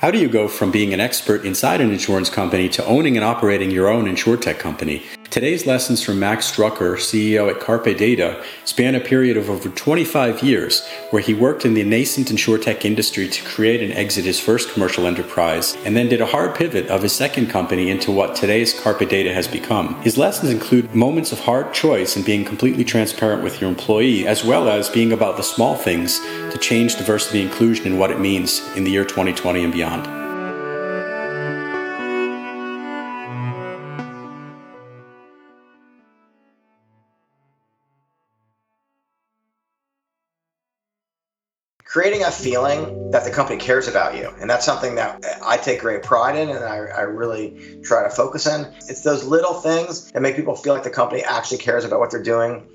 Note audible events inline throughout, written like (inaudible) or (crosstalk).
How do you go from being an expert inside an insurance company to owning and operating your own insurtech company? Today's lessons from Max Drucker, CEO at Carpe Data, span a period of over 25 years where he worked in the nascent insurtech industry to create and exit his first commercial enterprise, and then did a hard pivot of his second company into what today's Carpe Data has become. His lessons include moments of hard choice and being completely transparent with your employee, as well as being about the small things to change diversity inclusion and what it means in the year 2020 and beyond. Creating a feeling that the company cares about you. And that's something that I take great pride in and I, I, really try to focus in. It's those little things that make people feel like the company actually cares about what they're doing.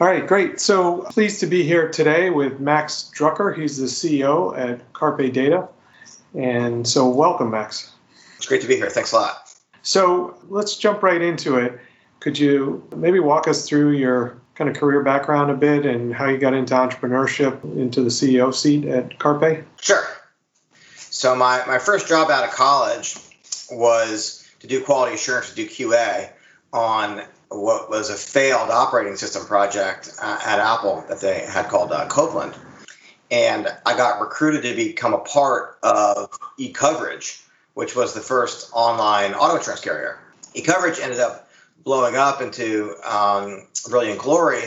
All right, great. So pleased to be here today with Max Drucker. He's the CEO at Carpe Data. And so welcome, Max. It's great to be here. Thanks a lot. So let's jump right into it. Could you maybe walk us through your kind of career background a bit and how you got into entrepreneurship, into the CEO seat at Carpe? Sure. So my, my first job out of college was to do quality assurance, to do QA on what was a failed operating system project uh, at Apple that they had called uh, Copeland. And I got recruited to become a part of eCoverage, which was the first online auto insurance carrier. eCoverage ended up blowing up into um, brilliant glory.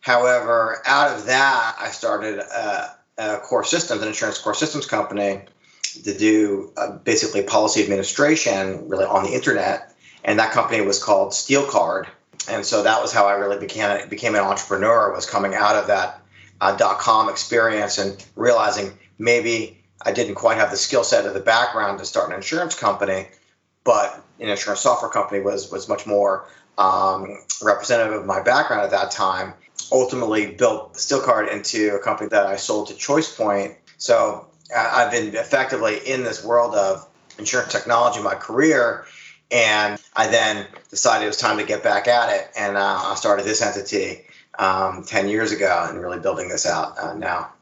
However, out of that, I started a, a core systems, an insurance core systems company, to do uh, basically policy administration, really on the internet. And that company was called SteelCard. And so that was how I really became became an entrepreneur. Was coming out of that uh, dot com experience and realizing maybe I didn't quite have the skill set or the background to start an insurance company, but an insurance software company was was much more um, representative of my background at that time. Ultimately, built SteelCard into a company that I sold to ChoicePoint. So I've been effectively in this world of insurance technology my career, and I then decided it was time to get back at it, and uh, I started this entity um, 10 years ago and really building this out uh, now.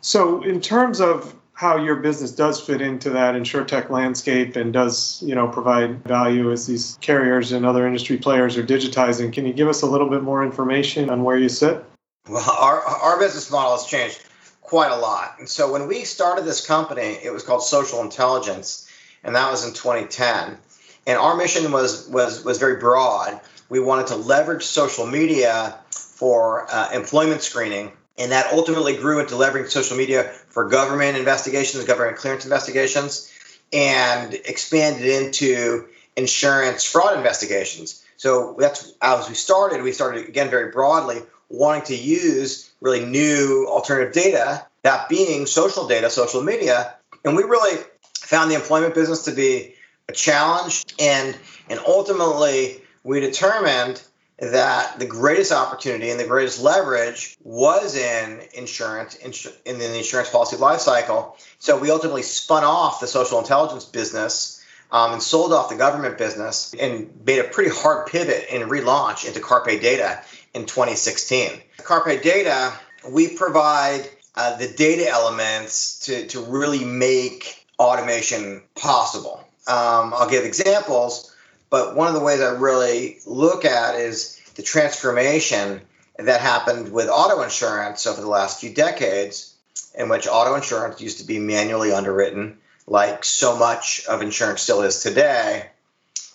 So, in terms of how your business does fit into that insurtech landscape and does you know provide value as these carriers and other industry players are digitizing. Can you give us a little bit more information on where you sit? Well our, our business model has changed quite a lot. And so when we started this company it was called social intelligence and that was in 2010 and our mission was was was very broad. We wanted to leverage social media for uh, employment screening and that ultimately grew into leveraging social media for government investigations, government clearance investigations, and expanded into insurance fraud investigations. So that's as we started, we started again very broadly, wanting to use really new alternative data, that being social data, social media. And we really found the employment business to be a challenge and and ultimately we determined that the greatest opportunity and the greatest leverage was in insurance, in the insurance policy lifecycle. So we ultimately spun off the social intelligence business um, and sold off the government business and made a pretty hard pivot and relaunch into Carpe Data in 2016. Carpe Data, we provide uh, the data elements to, to really make automation possible. Um, I'll give examples. But one of the ways I really look at is the transformation that happened with auto insurance over the last few decades, in which auto insurance used to be manually underwritten, like so much of insurance still is today.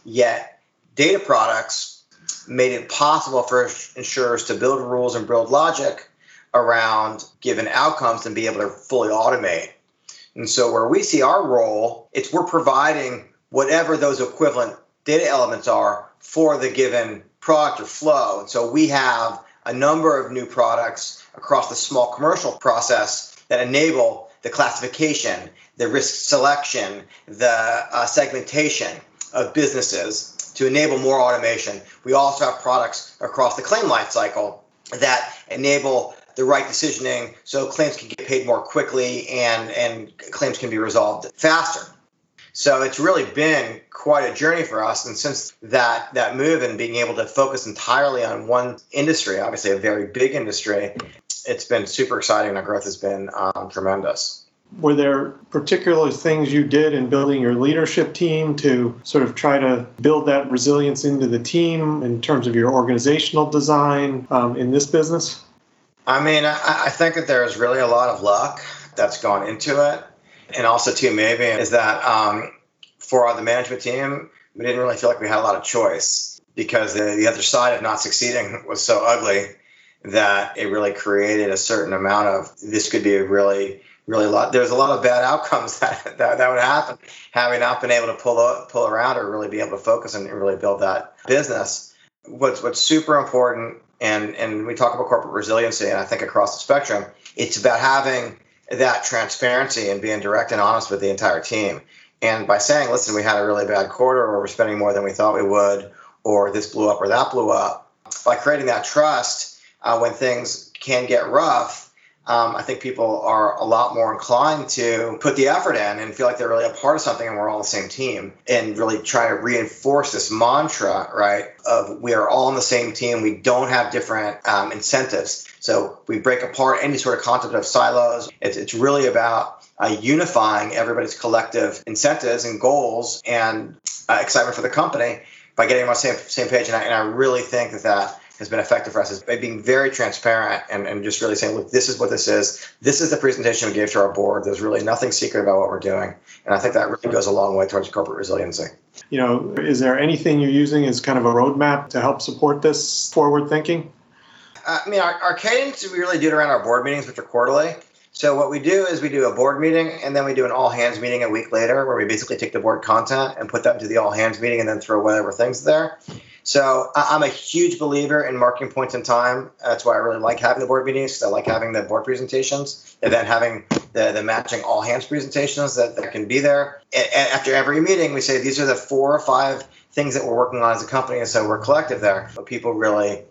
Yet, data products made it possible for insurers to build rules and build logic around given outcomes and be able to fully automate. And so, where we see our role, it's we're providing whatever those equivalent data elements are for the given product or flow. And so we have a number of new products across the small commercial process that enable the classification, the risk selection, the uh, segmentation of businesses to enable more automation. We also have products across the claim life cycle that enable the right decisioning so claims can get paid more quickly and, and claims can be resolved faster. So it's really been quite a journey for us. And since that that move and being able to focus entirely on one industry, obviously a very big industry, it's been super exciting. Our growth has been um, tremendous. Were there particular things you did in building your leadership team to sort of try to build that resilience into the team in terms of your organizational design um, in this business? I mean, I, I think that there's really a lot of luck that's gone into it. And also, too, maybe is that um, for the management team, we didn't really feel like we had a lot of choice because the, the other side of not succeeding was so ugly that it really created a certain amount of this could be a really really lot there's a lot of bad outcomes (laughs) that, that, that would happen. Having not been able to pull pull around or really be able to focus and really build that business what's what's super important and and we talk about corporate resiliency and i think across the spectrum it's about having that transparency and being direct and honest with the entire team. And by saying listen we had a really bad quarter or we're spending more than we thought we would or this blew up or that blew up by creating that trust uh, when things can get rough um, I think people are a lot more inclined to put the effort in and feel like they're really a part of something and we're all the same team and really try to reinforce this mantra, right, of we are all on the same team. We don't have different um, incentives. So we break apart any sort of concept of silos. It's, it's really about uh, unifying everybody's collective incentives and goals and uh, excitement for the company by getting them on the same, same page. And I, and I really think that that has been effective for us is by being very transparent and, and just really saying, look, this is what this is. This is the presentation we gave to our board. There's really nothing secret about what we're doing. And I think that really goes a long way towards corporate resiliency. You know, is there anything you're using as kind of a roadmap to help support this forward thinking? Uh, I mean, our, our cadence, we really do it around our board meetings, which are quarterly. So what we do is we do a board meeting and then we do an all hands meeting a week later where we basically take the board content and put that into the all hands meeting and then throw whatever things there. So I'm a huge believer in marking points in time. That's why I really like having the board meetings because I like having the board presentations and then having the, the matching all hands presentations that, that can be there. And after every meeting, we say these are the four or five things that we're working on as a company. And so we're collective there. But people really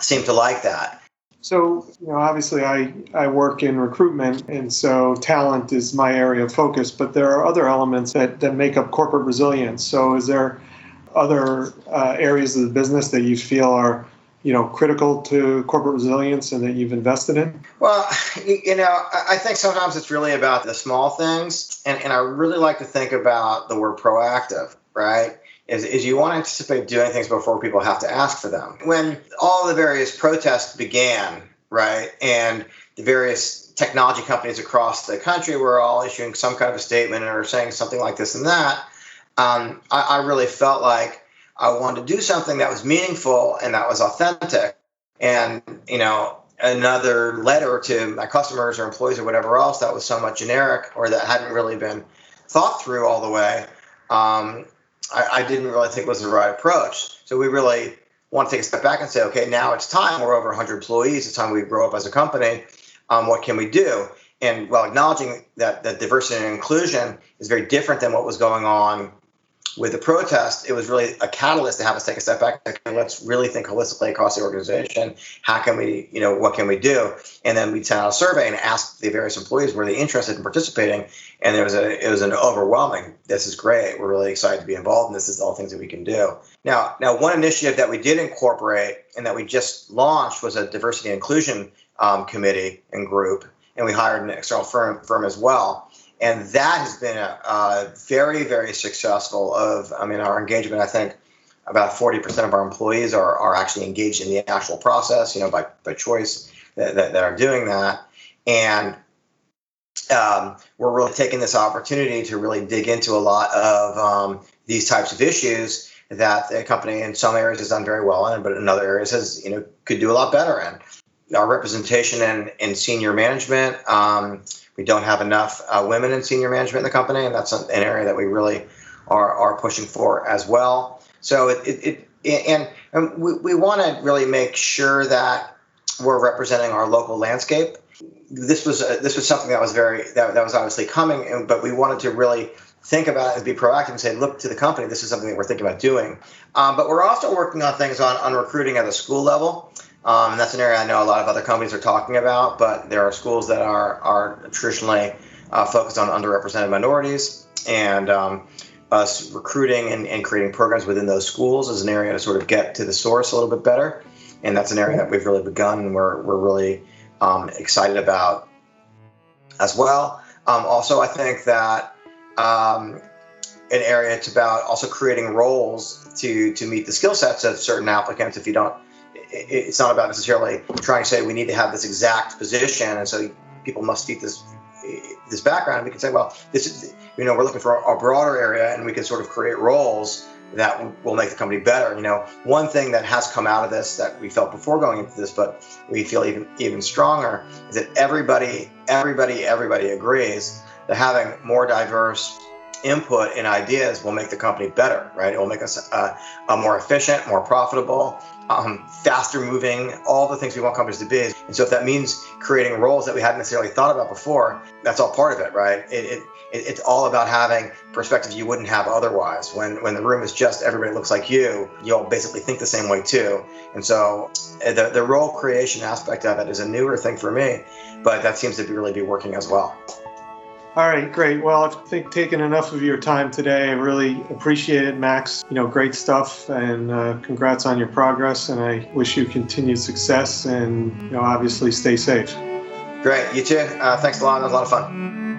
seem to like that. So, you know, obviously I, I work in recruitment, and so talent is my area of focus, but there are other elements that, that make up corporate resilience. So, is there other uh, areas of the business that you feel are you know critical to corporate resilience and that you've invested in? Well you know i think sometimes it's really about the small things and, and i really like to think about the word proactive right? Is, is you want to anticipate doing things before people have to ask for them. When all the various protests began right and the various technology companies across the country were all issuing some kind of a statement or saying something like this and that um, I, I really felt like I wanted to do something that was meaningful and that was authentic. And, you know, another letter to my customers or employees or whatever else that was somewhat generic or that hadn't really been thought through all the way, um, I, I, didn't really think was the right approach. So we really want to take a step back and say, okay, now it's time. We're over 100 employees. It's time we grow up as a company. Um, what can we do? And while acknowledging that, that diversity and inclusion is very different than what was going on with the protest, it was really a catalyst to have us take a step back. Okay, let's really think holistically across the organization. How can we, you know, what can we do? And then we sent out a survey and asked the various employees were they interested in participating. And there was a it was an overwhelming. This is great. We're really excited to be involved, and this is all things that we can do. Now, now one initiative that we did incorporate and that we just launched was a diversity and inclusion um, committee and group, and we hired an external firm firm as well and that has been a, a very very successful of i mean our engagement i think about 40% of our employees are, are actually engaged in the actual process you know by, by choice that, that, that are doing that and um, we're really taking this opportunity to really dig into a lot of um, these types of issues that the company in some areas has done very well in, but in other areas has you know could do a lot better in. Our representation in, in senior management, um, we don't have enough uh, women in senior management in the company, and that's an area that we really are, are pushing for as well. So it, it, it and, and we, we want to really make sure that we're representing our local landscape. This was uh, this was something that was very that, that was obviously coming, but we wanted to really think about it and be proactive and say, look to the company. This is something that we're thinking about doing. Um, but we're also working on things on, on recruiting at the school level. Um, that's an area I know a lot of other companies are talking about, but there are schools that are, are traditionally uh, focused on underrepresented minorities. And um, us recruiting and, and creating programs within those schools is an area to sort of get to the source a little bit better. And that's an area that we've really begun and we're, we're really um, excited about as well. Um, also, I think that um, an area it's about also creating roles to to meet the skill sets of certain applicants. If you don't, it's not about necessarily trying to say we need to have this exact position, and so people must meet this this background. We can say, well, this is you know we're looking for a broader area, and we can sort of create roles that will make the company better. You know, one thing that has come out of this that we felt before going into this, but we feel even even stronger, is that everybody, everybody, everybody agrees that having more diverse input and ideas will make the company better, right? It will make us uh, more efficient, more profitable, um, faster moving, all the things we want companies to be. And so if that means creating roles that we hadn't necessarily thought about before, that's all part of it, right? It, it, it's all about having perspectives you wouldn't have otherwise. When when the room is just everybody looks like you, you'll basically think the same way too. And so uh, the, the role creation aspect of it is a newer thing for me, but that seems to be really be working as well. All right, great. Well, I think taken enough of your time today. I really appreciate it, Max. You know, great stuff, and uh, congrats on your progress. And I wish you continued success, and you know, obviously, stay safe. Great, you too. Uh, thanks a lot. It was a lot of fun.